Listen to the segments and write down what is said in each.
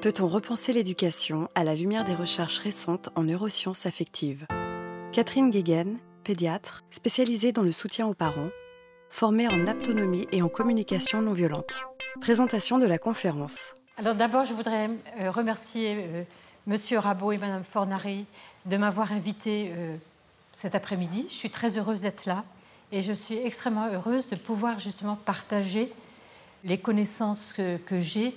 Peut-on repenser l'éducation à la lumière des recherches récentes en neurosciences affectives Catherine Guéguen, pédiatre, spécialisée dans le soutien aux parents, formée en autonomie et en communication non violente. Présentation de la conférence. Alors d'abord, je voudrais euh, remercier euh, Monsieur Rabot et Madame Fornari de m'avoir invité euh, cet après-midi. Je suis très heureuse d'être là et je suis extrêmement heureuse de pouvoir justement partager les connaissances que j'ai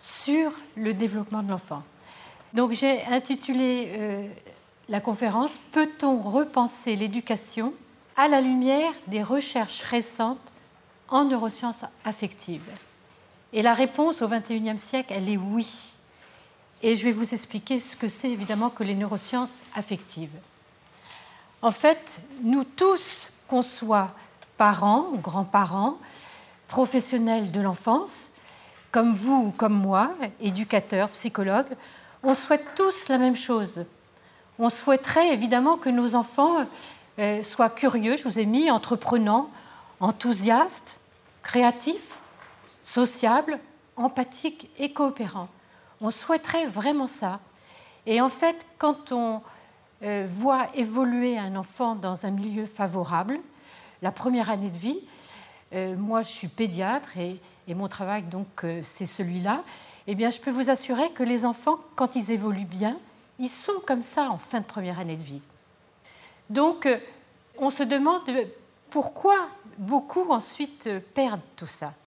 sur le développement de l'enfant. Donc j'ai intitulé euh, la conférence Peut-on repenser l'éducation à la lumière des recherches récentes en neurosciences affectives? Et la réponse au XXIe siècle, elle est oui. Et je vais vous expliquer ce que c'est évidemment que les neurosciences affectives. En fait, nous tous, qu'on soit parents ou grands-parents, professionnels de l'enfance, comme vous ou comme moi, éducateurs, psychologues, on souhaite tous la même chose. On souhaiterait évidemment que nos enfants euh, soient curieux, je vous ai mis, entreprenants, enthousiastes, créatifs, sociables, empathiques et coopérants. On souhaiterait vraiment ça. Et en fait, quand on euh, voit évoluer un enfant dans un milieu favorable, la première année de vie, euh, moi je suis pédiatre et, mon travail donc euh, c'est celui-là, eh bien je peux vous assurer que les enfants, quand ils évoluent bien, ils sont comme ça en fin de première année de vie. Donc euh, on se demande pourquoi beaucoup ensuite perdent tout ça.